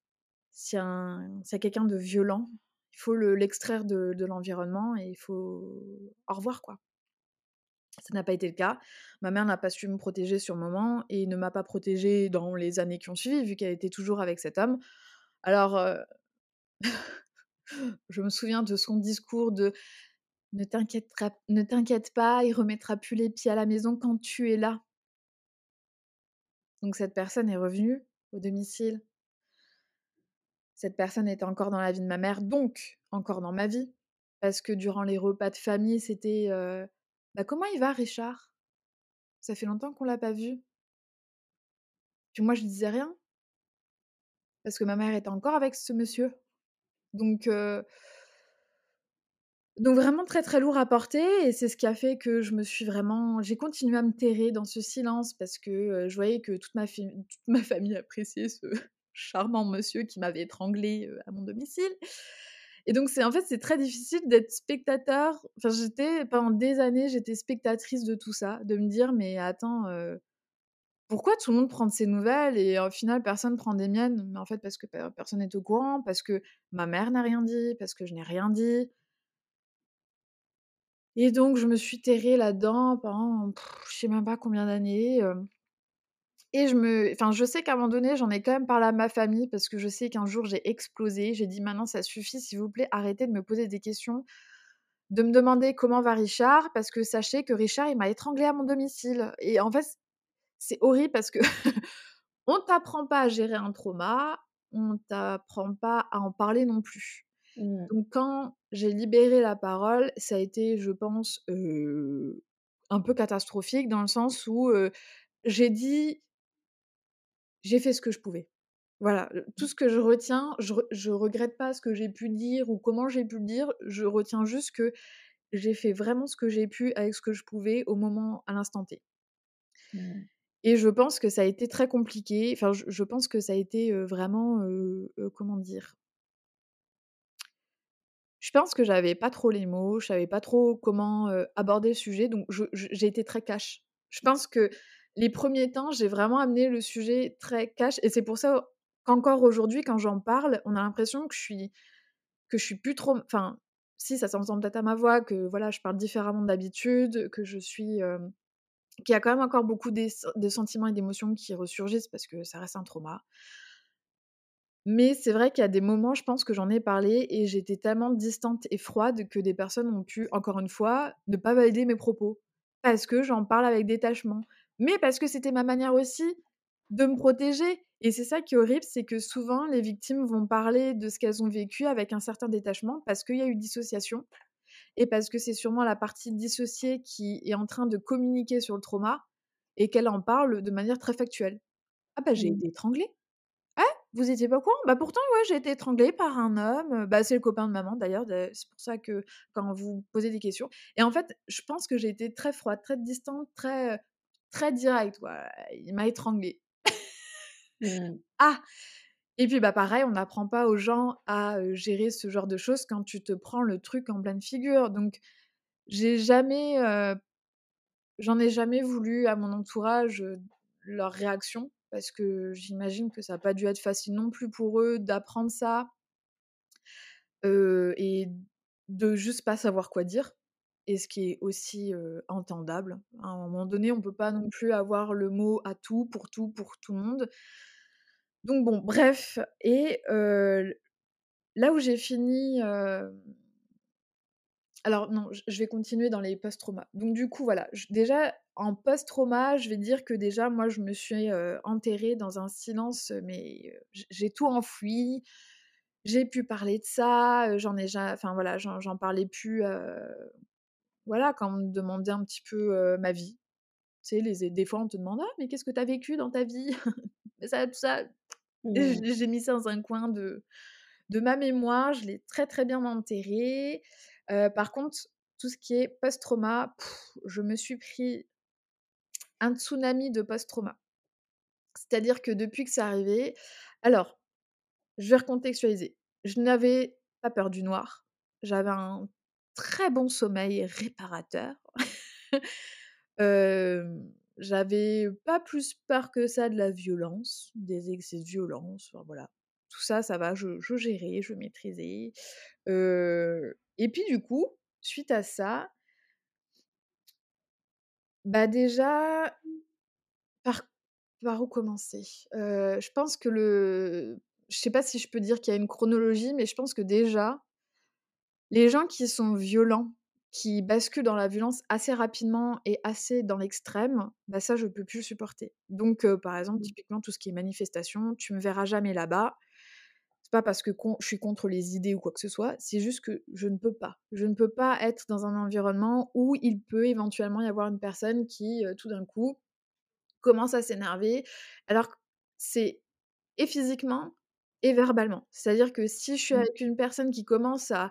A un a quelqu'un de violent, il faut le l'extraire de de l'environnement et il faut au revoir, quoi. Ça n'a pas été le cas. Ma mère n'a pas su me protéger sur le moment et ne m'a pas protégée dans les années qui ont suivi, vu qu'elle était toujours avec cet homme. Alors, heu, je me souviens de son discours de: «Ne t'inquiète pas, il remettra plus les pieds à la maison quand tu es là». Donc cette personne est revenue au domicile. Cette personne était encore dans la vie de ma mère, donc encore dans ma vie. Parce que durant les repas de famille, c'était, heu: «Bah, comment il va Richard? Ça fait longtemps qu'on l'a pas vu». Puis moi, je disais rien parce que ma mère était encore avec ce monsieur. Donc donc vraiment très, très lourd à porter et c'est ce qui a fait que je me suis vraiment j'ai continué à me terrer dans ce silence parce que, je voyais que toute ma toute ma famille appréciait ce charmant monsieur qui m'avait étranglée, heu, à mon domicile et donc c'est en fait, c'est très difficile d'être spectateur. Enfin, j'étais pendant des années, j'étais spectatrice de tout ça, de me dire: «Mais attends, heu, pourquoi tout le monde prend de ses nouvelles et au final personne prend des miennes?» mais en fait, parce que per personne n'est au courant, parce que ma mère n'a rien dit, parce que je n'ai rien dit. Et donc je me suis terrée là-dedans pendant je sais même pas combien d'années, hem et je me enfin, je sais qu'à un moment donné, j'en ai quand même parlé à ma famille parce que je sais qu'un jour j'ai explosé. J'ai dit: «Maintenant ça suffit, s'il vous plaît, arrêtez de me poser des questions, de me demander comment va Richard parce que sachez que Richard, il m'a étranglée à mon domicile» et en fait, c'est horrible parce que on t'apprend pas à gérer un trauma, on t'apprend pas à en parler non plus. Mmh. Donc quand j'ai libéré la parole, ça a été, je pense, un peu catastrophique dans le sens où, j'ai dit j'ai fait ce que je pouvais. Voilà, tout ce que je retiens, je je regrette pas ce que j'ai pu dire ou comment j'ai pu le dire, je retiens juste que j'ai fait vraiment ce que j'ai pu avec ce que je pouvais au moment à l'instant T. Mmh. Et je pense que ça a été très compliqué, enfin je je pense que ça a été, vraiment, comment dire? Je pense que j'avais pas trop les mots, je savais pas trop comment, aborder le sujet, donc j'ai été très cash. Je pense que les premiers temps, j'ai vraiment amené le sujet très cash et c'est pour ça qu'encore aujourd'hui, quand j'en parle, on a l'impression que je suis que je suis plus trop enfin, si ça s'entend peut-être à ma voix que voilà, je parle différemment d'habitude, que je suis, qu'il y a quand même encore beaucoup des de sentiments et d'émotions qui ressurgissent parce que ça reste un trauma. Mais c'est vrai qu'il y a des moments, je pense que j'en ai parlé et j'étais tellement distante et froide que des personnes ont pu, encore une fois, ne pas valider mes propos. Parce que j'en parle avec détachement. Mais parce que c'était ma manière aussi de me protéger Et c'est ça qui est horrible, c'est que souvent les victimes vont parler de ce qu'elles ont vécu avec un certain détachement parce qu'il y a eu dissociation et parce que c'est sûrement la partie dissociée qui est en train de communiquer sur le trauma et qu'elle en parle de manière très factuelle. «Ah bah, j'ai Mmh. été étranglée». «Ah, vous étiez pas au courant?» «Bah, pourtant, ouais, j'ai été étranglée par un homme», bah, c'est le copain de maman d'ailleurs, c'est pour ça que quand vous posez des questions et en fait, je pense que j'ai été très froide, très distante, très, très directe, quoi. «Il m'a étranglée». Mmh. Ah! Et puis, bah, pareil, on n'apprend pas aux gens à, gérer ce genre de choses quand tu te prends le truc en pleine figure. Donc j'ai jamais, j'en ai jamais voulu à mon entourage, leur réaction parce que j'imagine que ça a pas dû être facile non plus pour eux d'apprendre ça et de juste pas savoir quoi dire et ce qui est aussi, entendable. À un moment donné, on peut pas non plus avoir le mot à tout, pour tout, pour tout le monde. Donc bon, bref et là où j'ai fini, alors non, je vais continuer dans les post-trauma. Donc du coup, voilà, déjà en post-trauma, je vais dire que déjà moi je me suis, enterrée dans un silence, mais j'ai tout enfoui. J'ai pu parler de ça, j'en ai enfin voilà, j'en parlais plus, voilà, quand on me demandait un petit peu, ma vie. Tu sais, les des fois on te demande: «Ah mais qu'est-ce que tu as vécu dans ta vie?» Ça, tout ça, Mmh. j'ai mis ça dans un coin de de ma mémoire, je l'ai très, très bien enterré. Par contre, tout ce qui est post-trauma, je me suis pris un tsunami de post-trauma. C'est-à-dire que depuis que c'est arrivé alors, je vais recontextualiser. Je n'avais pas peur du noir. J'avais un très bon sommeil réparateur. J'avais pas plus peur que ça de la violence, des excès de violence, voilà. Tout ça, ça va, je gérais, je maîtrisais. Et puis du coup, suite à ça, bah, déjà, par par où commencer? Je pense que le je sais pas si je peux dire qu'il y a une chronologie, mais je pense que déjà, les gens qui sont violents, qui basculent dans la violence assez rapidement et assez dans l'extrême, bah, ça, je peux plus le supporter. Donc par exemple, Mmh. typiquement, tout ce qui est manifestation, tu me verras jamais là-bas. C'est pas parce que je suis contre les idées ou quoi que ce soit, c'est juste que je ne peux pas. Je ne peux pas être dans un environnement où il peut éventuellement y avoir une personne qui, tout d'un coup, commence à s'énerver, alors que c'est et physiquement et verbalement. C'est-à-dire que si je suis Mmh. avec une personne qui commence à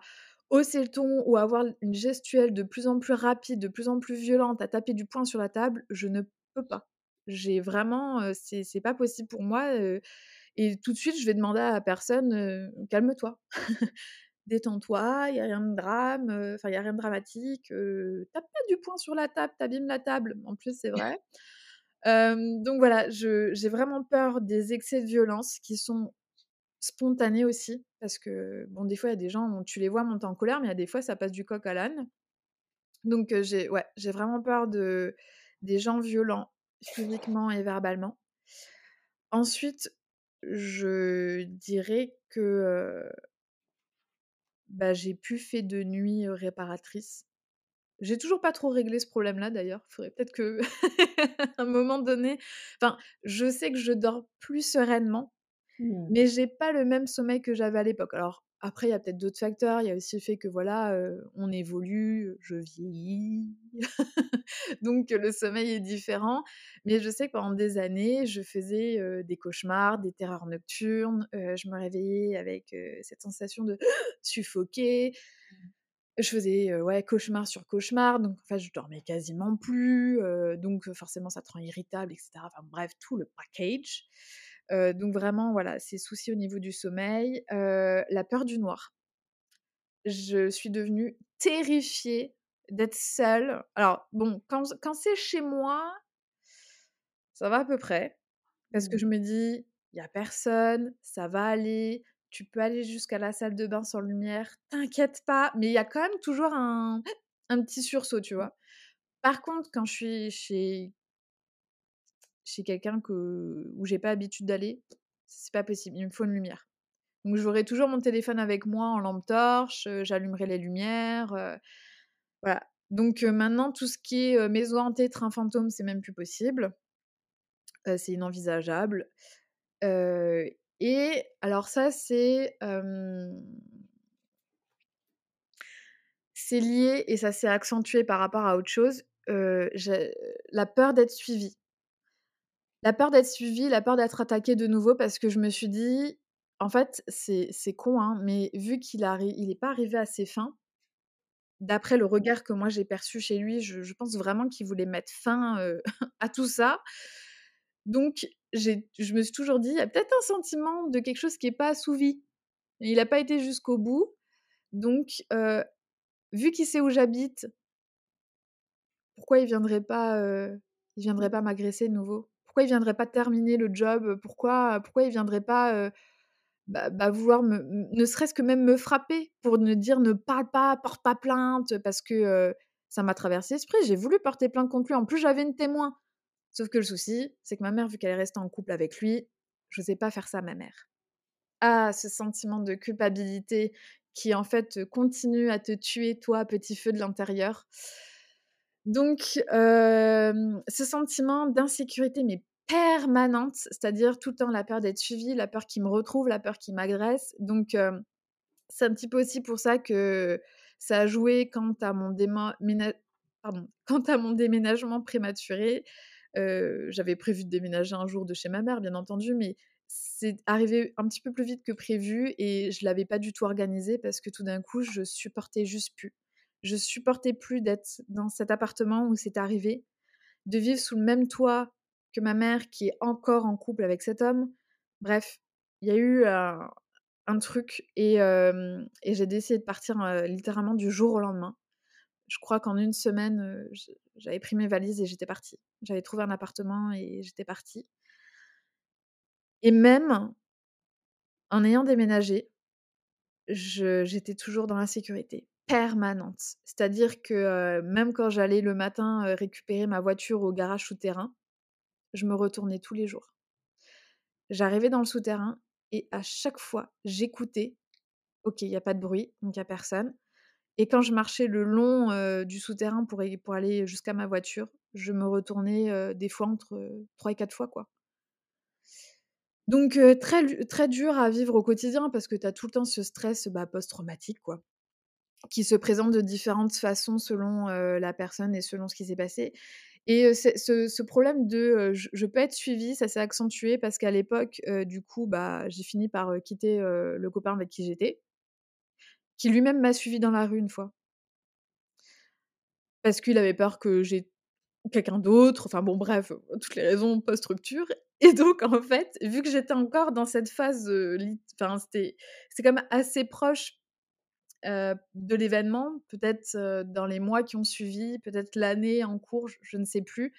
hausser le ton ou avoir une gestuelle de plus en plus rapide, de plus en plus violente, à taper du poing sur la table, je ne peux pas. J'ai vraiment, heu, c'est pas possible pour moi, heu et tout de suite, je vais demander à la personne, heu: «Calme-toi, détends-toi, il y a rien de drame, heu, enfin, il y a rien de dramatique, tape pas du poing sur la table, tu abîmes la table». En plus, c'est vrai. Donc voilà, j'ai vraiment peur des excès de violence qui sont spontanés aussi parce que, bon, des fois, il y a des gens, on tu les vois monter en colère, mais il y a des fois, ça passe du coq à l'âne. Donc j'ai ouais, vraiment peur de des gens violents physiquement et verbalement. Ensuite, je dirais que, bah, j'ai plus fait de nuit, réparatrice. J'ai toujours pas trop réglé ce problème-là d'ailleurs. Faudrait peut-être que à un moment donné enfin, je sais que je dors plus sereinement, Mmh. mais j'ai pas le même sommeil que j'avais à l'époque. Alors après, il y a peut-être d'autres facteurs. Il y a aussi le fait que voilà, on évolue, je vieillis, donc le sommeil est différent. Mais je sais que pendant des années, je faisais, des cauchemars, des terreurs nocturnes, je me réveillais avec, cette sensation de suffoquer. Je faisais, ouais, cauchemar sur cauchemar, donc en fait, je dormais quasiment plus, donc forcément ça te rend irritable et cetera. Enfin bref, tout le package. Donc vraiment, voilà, ces soucis au niveau du sommeil. La peur du noir. Je suis devenue terrifiée d'être seule. Alors bon, quand quand c'est chez moi, ça va à peu près, parce que Mmh. je me dis: «Il y a personne, ça va aller, tu peux aller jusqu'à la salle de bain sans lumière, t'inquiète pas». Mais il y a quand même toujours un un petit sursaut, tu vois? Par contre, quand je suis chez chez quelqu'un que où j'ai pas l'habitude d'aller, c'est pas possible, il me faut une lumière. Donc j'aurai toujours mon téléphone avec moi en lampe torche, j'allumerai les lumières, voilà. Donc maintenant tout ce qui est, maison hantée, train fantôme, c'est même plus possible, c'est inenvisageable. et alors ça, c'est c'est lié et ça s'est accentué par rapport à autre chose, la peur d'être suivie. La peur d'être suivie, la peur d'être attaquée de nouveau parce que je me suis dit en fait, c'est con, hein, mais vu qu'il n'est pas arrivé à ses fins, d'après le regard que moi j'ai perçu chez lui, je, pense vraiment qu'il voulait mettre fin à tout ça. Donc, je me suis toujours dit, il y a peut-être un sentiment de quelque chose qui n'est pas assouvi. il n'a pas été jusqu'au bout. Donc, vu qu'il sait où j'habite, pourquoi il il viendrait pas m'agresser de nouveau? Pourquoi il viendrait pas terminer le job Pourquoi, pourquoi il viendrait pas bah, bah, vouloir me, ne serait-ce que même me frapper pour me dire ne parle pas, porte pas plainte, parce que ça m'a traversé l'esprit. J'ai voulu porter plainte contre lui. En plus, j'avais une témoin. Sauf que le souci, c'est que ma mère, vu qu'elle est restée en couple avec lui, je n'osais pas faire ça à ma mère. Ah, ce sentiment de culpabilité qui en fait continue à te tuer, toi, petit feu de l'intérieur. Donc, ce sentiment d'insécurité, mais permanente, c'est-à-dire tout le temps la peur d'être suivie, la peur qu'il me retrouve, la peur qu'il m'agresse. Donc, c'est un petit peu aussi pour ça que ça a joué quant à mon, quant à mon déménagement prématuré. J'avais prévu de déménager un jour de chez ma mère, bien entendu, mais c'est arrivé un petit peu plus vite que prévu et je l'avais pas du tout organisé parce que tout d'un coup, je supportais juste plus. Je supportais plus d'être dans cet appartement où c'est arrivé, de vivre sous le même toit que ma mère qui est encore en couple avec cet homme. Bref, il y a eu un, truc et, j'ai décidé de partir littéralement du jour au lendemain. Je crois qu'en une semaine, j'avais pris mes valises et j'étais partie. J'avais trouvé un appartement et j'étais partie. Et même en ayant déménagé, j'étais toujours dans l'insécurité permanente. C'est-à-dire que même quand j'allais le matin récupérer ma voiture au garage souterrain, je me retournais tous les jours. J'arrivais dans le souterrain et à chaque fois, j'écoutais. Ok, il n'y a pas de bruit, donc il n'y a personne. Et quand je marchais le long du souterrain pour, pour aller jusqu'à ma voiture, je me retournais des fois entre trois et quatre fois, quoi. Donc très, très dur à vivre au quotidien parce que tu as tout le temps ce stress bah, post-traumatique, quoi qui se présente de différentes façons selon la personne et selon ce qui s'est passé. Et ce, problème de je, peux être suivie, ça s'est accentué parce qu'à l'époque, du coup, bah, j'ai fini par quitter le copain avec qui j'étais, qui lui-même m'a suivi dans la rue une fois. Parce qu'il avait peur que j'ai quelqu'un d'autre, enfin bon, bref, toutes les raisons post-structure. Et donc, en fait, vu que j'étais encore dans cette phase, enfin, c'était quand même assez proche de l'événement, peut-être dans les mois qui ont suivi, peut-être l'année en cours, je, ne sais plus.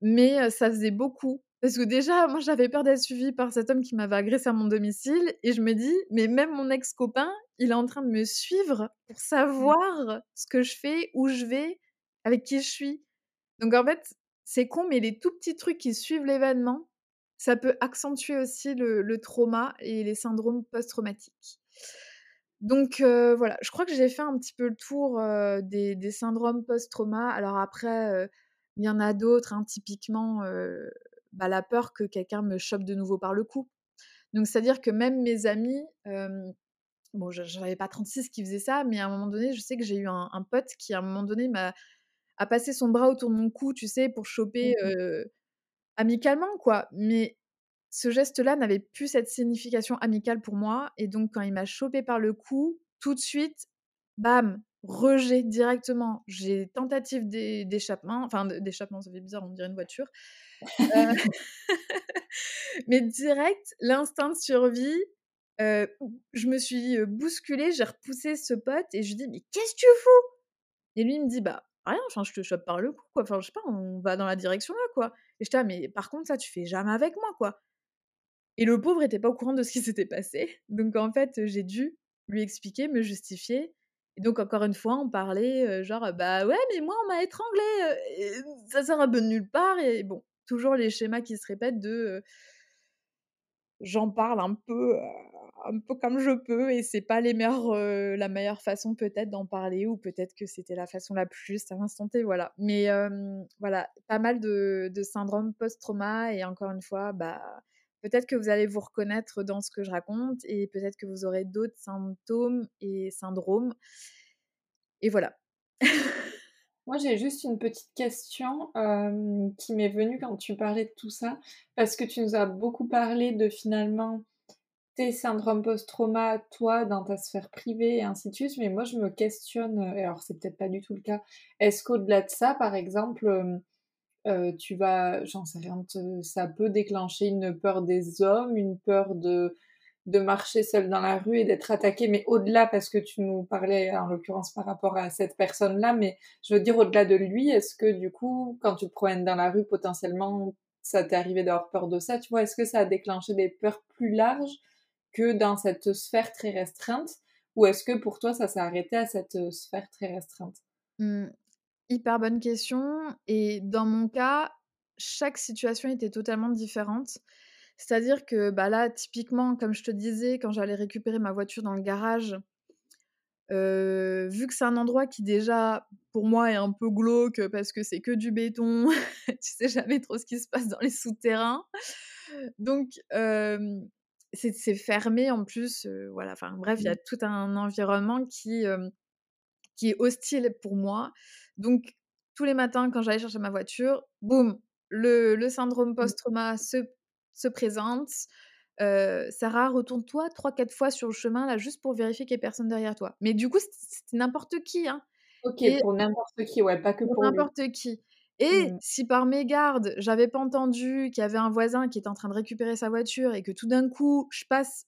Mais ça faisait beaucoup. Parce que déjà, moi, j'avais peur d'être suivie par cet homme qui m'avait agressé à mon domicile. Et je me dis, mais même mon ex-copain, il est en train de me suivre pour mmh. savoir ce que je fais, où je vais, avec qui je suis. Donc en fait, c'est con, mais les tout petits trucs qui suivent l'événement, ça peut accentuer aussi le trauma et les syndromes post-traumatiques. Donc voilà, je crois que j'ai fait un petit peu le tour des, syndromes post-trauma. Alors après, il y en a d'autres, hein, typiquement bah, la peur que quelqu'un me chope de nouveau par le cou. Donc c'est-à-dire que même mes amis, bon, je n'avais pas 36 qui faisaient ça, mais à un moment donné, je sais que j'ai eu un, pote qui à un moment donné m'a a passé son bras autour de mon cou, tu sais, pour choper mmh amicalement, quoi. Mais ce geste-là n'avait plus cette signification amicale pour moi. Et donc, quand il m'a chopé par le cou, tout de suite, bam, rejet directement. J'ai tentative d'échappement, enfin d'échappement, ça fait bizarre, on dirait une voiture. Euh, mais direct, l'instinct de survie, euh, je me suis bousculée, j'ai repoussé ce pote et je lui dis mais qu'est-ce que tu fous? Et lui il me dit bah rien, je te chope par le cou quoi, enfin je sais pas, on va dans la direction là quoi. Et je dis mais par contre ça tu fais jamais avec moi quoi. Et le pauvre n'était pas au courant de ce qui s'était passé. Donc en fait, j'ai dû lui expliquer, me justifier. Et donc encore une fois, on parlait genre bah ouais, mais moi on m'a étranglé. ça sert un peu de nulle part. Et bon, toujours les schémas qui se répètent de j'en parle un peu, un peu comme je peux et c'est pas les meilleurs, la meilleure façon peut-être d'en parler ou peut-être que c'était la façon la plus juste à l'instant T, voilà. Mais voilà, pas mal de, de syndrome post-trauma et encore une fois, bah peut-être que vous allez vous reconnaître dans ce que je raconte et peut-être que vous aurez d'autres symptômes et syndromes et voilà. Moi, j'ai juste une petite question, qui m'est venue quand tu parlais de tout ça, parce que tu nous as beaucoup parlé de finalement tes syndromes post-trauma, toi, dans ta sphère privée et ainsi de suite, mais moi je me questionne, et alors c'est peut-être pas du tout le cas. Est-ce qu'au-delà de ça, par exemple, heu, tu vas j'en sais rien, ça peut déclencher une peur des hommes, une peur de de marcher seule dans la rue et d'être attaquée, mais au-delà, parce que tu nous parlais en l'occurrence par rapport à cette personne-là, mais je veux dire au-delà de lui, est-ce que du coup, quand tu te promènes dans la rue, potentiellement, ça t'est arrivé d'avoir peur de ça, tu vois? Est-ce que ça a déclenché des peurs plus larges que dans cette sphère très restreinte? Ou est-ce que pour toi, ça s'est arrêté à cette, heu, sphère très restreinte? Mmh, hyper bonne question et dans mon cas, chaque situation était totalement différente. C'est-à-dire que, bah, là, typiquement, comme je te disais, quand j'allais récupérer ma voiture dans le garage, vu que c'est un endroit qui déjà, pour moi, est un peu glauque, parce que c'est que du béton, tu sais jamais trop ce qui se passe dans les souterrains. Donc, c'est fermé en plus, voilà, enfin bref, il y a Mmh. tout un environnement qui, qui est hostile pour moi. Donc tous les matins quand j'allais chercher ma voiture, boum, le le syndrome Mmh. post-trauma se se présente. Heu, «Sarah, retourne-toi 3-4 fois sur le chemin là, juste pour vérifier qu'il y ait personne derrière toi». Mais du coup, c'était n'importe qui, hein OK, et pour n'importe qui, ouais, pas que pour pour n'importe qui et Mmh. si par mégarde, j'avais pas entendu qu'il y avait un voisin qui était en train de récupérer sa voiture et que tout d'un coup, je passe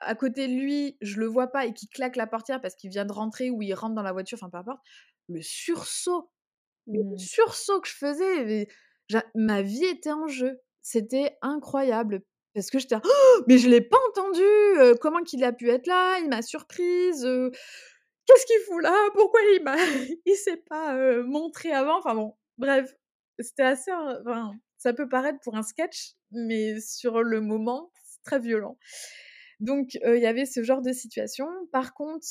à côté de lui, je le vois pas et qu'il claque la portière parce qu'il vient de rentrer ou il rentre dans la voiture, enfin peu importe, le sursaut, le Mmh. sursaut que je faisais, ma vie était en jeu. C'était incroyable parce que j'étais là: «Mais je l'ai pas entendu, comment qu'il a pu être là? Il m'a surprise, qu'est-ce qu'il fout là? Pourquoi il m'a il s'est pas, montré avant?» enfin bon, bref, c'était assez, enfin, ça peut paraître pour un sketch, mais sur le moment, c'est très violent. Donc il y avait ce genre de situation. Par contre,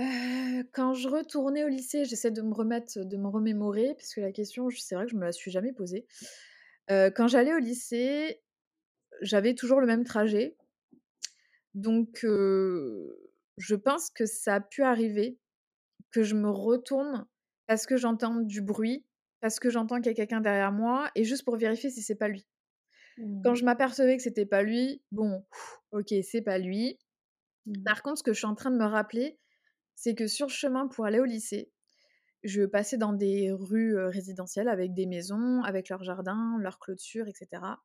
heu, quand je retournais au lycée, j'essaie de me remettre de me remémorer parce que la question, c'est vrai que je me la suis jamais posée. Heu, quand j'allais au lycée, j'avais toujours le même trajet. Donc heu, je pense que ça a pu arriver que je me retourne parce que j'entends du bruit, parce que j'entends qu'il y a quelqu'un derrière moi et juste pour vérifier si c'est pas lui. Quand Mmh. je m'apercevais que c'était pas lui, bon, OK, c'est pas lui. Mmh. Par contre, ce que je suis en train de me rappeler, c'est que sur le chemin pour aller au lycée, je passais dans des rues, résidentielles avec des maisons, avec leurs jardins, leurs clôtures et cetera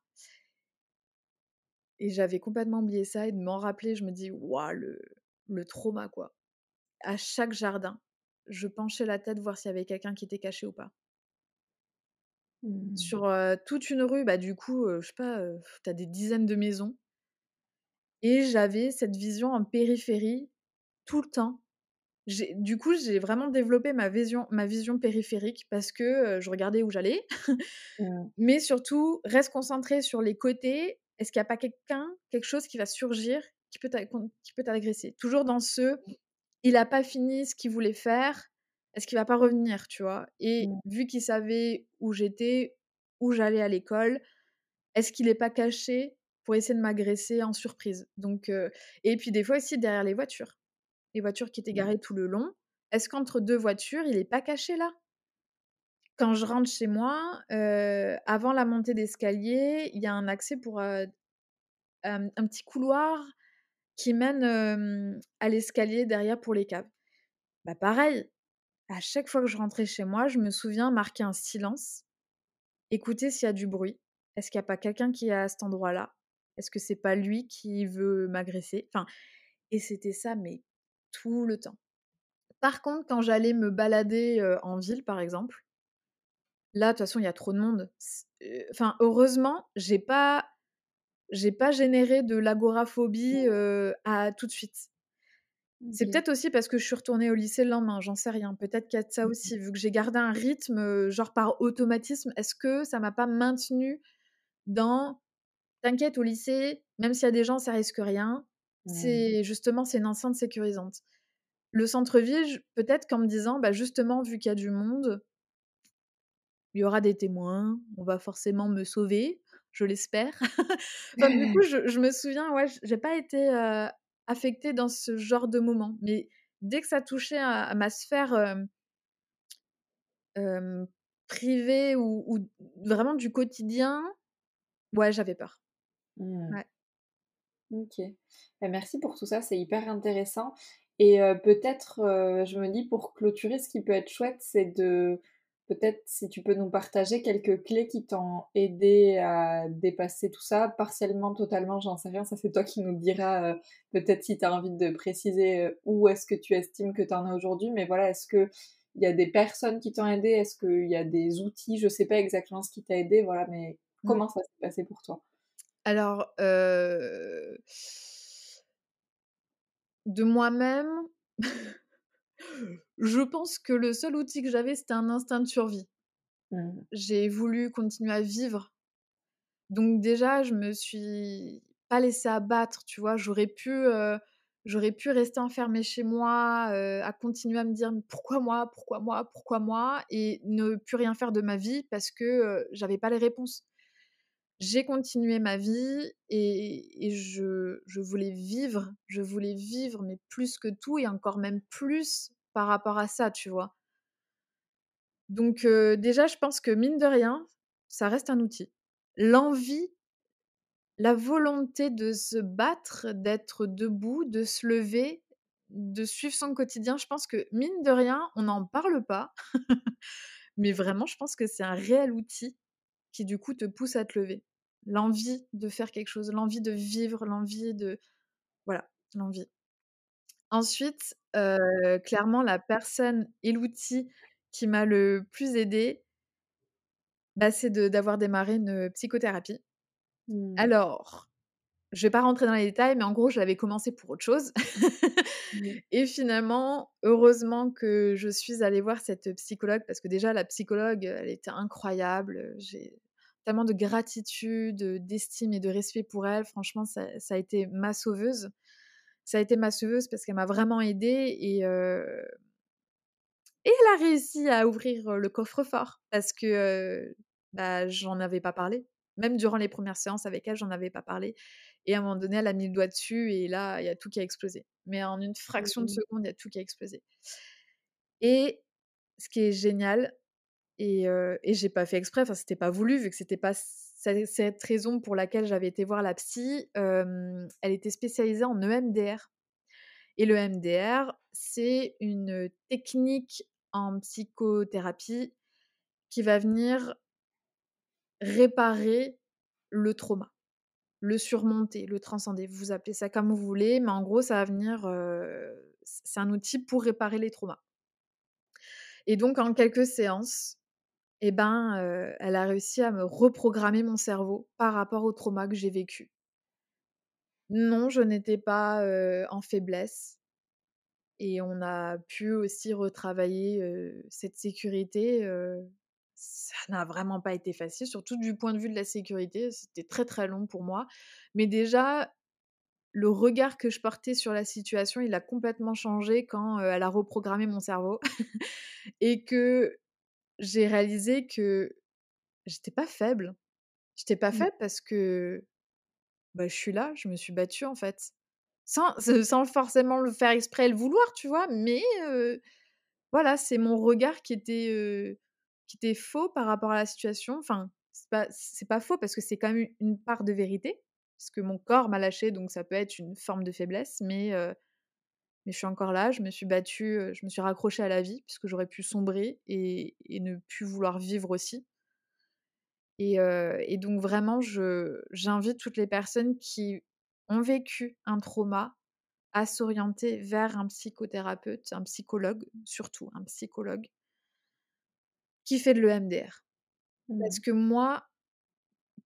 et j'avais complètement oublié ça et de m'en rappeler, je me dis: «Waouh, le le trauma, quoi». À chaque jardin, je penchais la tête voir s'il y avait quelqu'un qui était caché ou pas. Mmh. Sur, toute une rue, bah, du coup, heu, je sais pas, heu, tu as des dizaines de maisons et j'avais cette vision en périphérie tout le temps. Du coup, j'ai vraiment développé ma vision ma vision périphérique parce que, heu, je regardais où j'allais, Mmh. mais surtout reste concentré sur les côtés. Est-ce qu'il y a pas quelqu'un, quelque chose qui va surgir, qui peut t'agresser? Toujours dans ce: «Il a pas fini ce qu'il voulait faire, est-ce qu'il va pas revenir?» tu vois? Et Mmh. vu qu'il savait où j'étais, où j'allais à l'école, est-ce qu'il est pas caché pour essayer de m'agresser en surprise? Donc heu et puis des fois aussi derrière les voitures. Les voitures qui étaient Mmh. garées tout le long. Est-ce qu'entre 2 voitures, il est pas caché là? Quand je rentre chez moi, avant la montée d'escalier, il y a un accès pour, un petit couloir qui mène, à l'escalier derrière pour les caves. Bah, pareil, à chaque fois que je rentrais chez moi, je me souviens marquer un silence, écouter s'il y a du bruit. Est-ce qu'il y a pas quelqu'un qui est à cet endroit-là? Est-ce que c'est pas lui qui veut m'agresser? Enfin et c'était ça, mais tout le temps. Par contre, quand j'allais me balader, en ville, par exemple, là, de toute façon, il y a trop de monde. Enfin, heureusement, j'ai pas j'ai pas généré de l'agoraphobie, heu, à tout de suite. C'est peut-être aussi parce que je suis retournée au lycée le lendemain, j'en sais rien. Peut-être qu'il y a de ça Mmh aussi, vu que j'ai gardé un rythme, genre par automatisme. Est-ce que ça m'a pas maintenue dans: «T'inquiète, au lycée, même s'il y a des gens, ça risque rien». Mmh. C'est justement, c'est une enceinte sécurisante. Le centre-ville, peut-être qu'en me disant: «Bah, justement, vu qu'il y a du monde» il y aura des témoins, on va forcément me sauver, je l'espère. enfin, du coup, je, je, me souviens, ouais, j'ai pas été euh, affectée dans ce genre de moment. Mais dès que ça touchait à, à ma sphère euh, euh, privée ou, ou, vraiment du quotidien, ouais, j'avais peur. Mmh. Ouais. Ok. Bah, merci pour tout ça, c'est hyper intéressant. Et euh, peut-être, euh, je me dis, pour clôturer, ce qui peut être chouette, c'est de Peut-être si tu peux nous partager quelques clés qui t'ont aidé à dépasser tout ça, partiellement, totalement, j'en sais rien, ça c'est toi qui nous diras euh, peut-être si tu as envie de préciser où est-ce que tu estimes que tu en as aujourd'hui, mais voilà, est-ce que il y a des personnes qui t'ont aidé, est-ce qu'il y a des outils, je sais pas exactement ce qui t'a aidé, voilà, mais Mmh. comment ça s'est passé pour toi? Alors, de moi-même, je pense que le seul outil que j'avais, c'était un instinct de survie. Mmh. J'ai voulu continuer à vivre. Donc déjà, je me suis pas laissée abattre, tu vois? J'aurais pu, j'aurais pu rester enfermée chez moi, à continuer à me dire: «Mais pourquoi moi? Pourquoi moi? Pourquoi moi?» et ne plus rien faire de ma vie parce que, heu, j'avais pas les réponses. J'ai continué ma vie et je voulais vivre, je voulais vivre, mais plus que tout et encore même plus par rapport à ça, tu vois? Donc déjà, je pense que mine de rien, ça reste un outil. L'envie, la volonté de se battre, d'être debout, de se lever, de suivre son quotidien, je pense que mine de rien, on n'en parle pas, mais vraiment, je pense que c'est un réel outil qui du coup te pousse à te lever. L'envie de faire quelque chose, l'envie de vivre, l'envie de voilà, l'envie. Ensuite, clairement la personne et l'outil qui m'a le plus aidée bah, c'est d'avoir démarré une, psychothérapie. Mmh. Alors, je vais pas rentrer dans les détails, mais en gros, je l'avais commencé pour autre chose Mmh. et finalement, heureusement que je suis allée voir cette psychologue parce que déjà la psychologue, elle était incroyable, j'ai tellement de gratitude, d'estime et de respect pour elle. Franchement, ça ça a été ma sauveuse. Ça a été ma sauveuse parce qu'elle m'a vraiment aidée et et elle a réussi à ouvrir, le coffre-fort parce que, bah, j'en avais pas parlé. Même durant les premières séances avec elle, j'en avais pas parlé et à un moment donné, elle a mis le doigt dessus et là, il y a tout qui a explosé. Mais en une fraction de Mmh. seconde, il y a tout qui a explosé et ce qui est génial et heu et j'ai pas fait exprès, enfin, c'était pas voulu vu que c'était pas cette raison pour laquelle j'avais été voir la psy, elle était spécialisée en EMDR et le EMDR, c'est une technique en psychothérapie qui va venir réparer le trauma, le surmonter, le transcender. Vous appelez ça comme vous voulez, mais en gros, ça va venir, heu, c'est un outil pour réparer les traumas. Et donc en quelques séances, et ben, heu, elle a réussi à me reprogrammer mon cerveau par rapport au trauma que j'ai vécu. Non, je n'étais pas, heu, en faiblesse. Et on a pu aussi retravailler, heu, cette sécurité, ça n'a vraiment pas été facile, surtout du point de vue de la sécurité, c'était très, très long pour moi. Mais déjà, le regard que je portais sur la situation, il a complètement changé quand, elle a reprogrammé mon cerveau et que j'ai réalisé que j'étais pas faible. J'étais pas Mmh. faible parce que, bah, je suis là, je me suis battue en fait. Sans sans forcément le faire exprès et le vouloir, tu vois? Mais, Voilà, c'est mon regard qui était, qui était faux par rapport à la situation. Enfin, c'est pas c'est pas faux parce que c'est quand même une part de vérité, parce que mon corps m'a lâché donc ça peut être une forme de faiblesse, mais mais je suis encore là, je me suis battue, je me suis raccrochée à la vie puisque j'aurais pu sombrer et et ne plus vouloir vivre aussi et donc vraiment j'invite toutes les personnes qui ont vécu un trauma à s'orienter vers un psychothérapeute, un psychologue, surtout un psychologue qui fait de l'EMDR. Parce Mmh. que moi,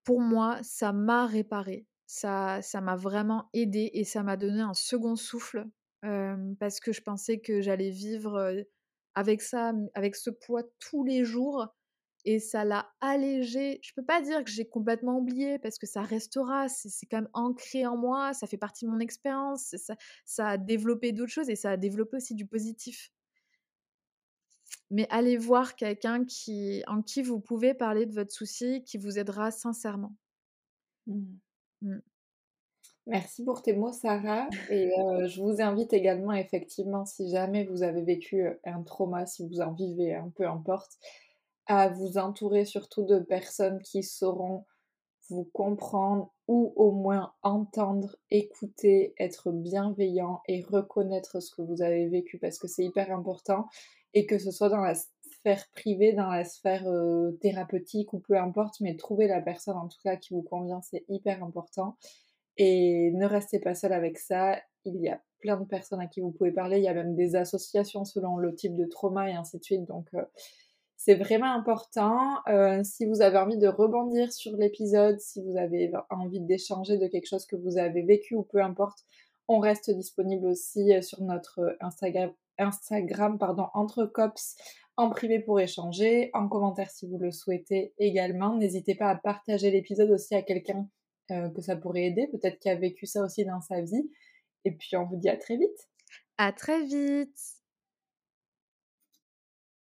pour moi, ça m'a réparée. Ça ça m'a vraiment aidée et ça m'a donné un second souffle, parce que je pensais que j'allais vivre, avec ça, avec ce poids tous les jours et ça l'a allégé. Je peux pas dire que j'ai complètement oublié parce que ça restera, c'est c'est quand même ancré en moi, ça fait partie de mon expérience, ça ça a développé d'autres choses et ça a développé aussi du positif. mais allez voir quelqu'un qui en qui vous pouvez parler de votre souci, qui vous aidera sincèrement. Mmh. Mmh. Merci pour tes mots, Sarah. Et heu, je vous invite également effectivement, si jamais vous avez vécu, heu, un trauma, si vous en vivez un, peu importe, à vous entourer surtout de personnes qui sauront vous comprendre ou au moins entendre, écouter, être bienveillant et reconnaître ce que vous avez vécu parce que c'est hyper important et que ce soit dans la sphère privée, dans la sphère, heu, thérapeutique ou peu importe, mais trouver la personne en tout cas qui vous convient, c'est hyper important et ne restez pas seul avec ça. Il y a plein de personnes à qui vous pouvez parler. Il y a même des associations selon le type de trauma et ainsi de suite. Donc, euh, c'est vraiment important. Euh, si vous avez envie de rebondir sur l'épisode, si vous avez envie d'échanger de quelque chose que vous avez vécu ou peu importe, on reste disponible aussi euh, sur notre Instagram, Instagram pardon, entre cops en privé pour échanger, en commentaire si vous le souhaitez également. N'hésitez pas à partager l'épisode aussi à quelqu'un que ça pourrait aider, peut-être qu'il a vécu ça aussi dans sa vie. Et puis on vous dit à très vite. À très vite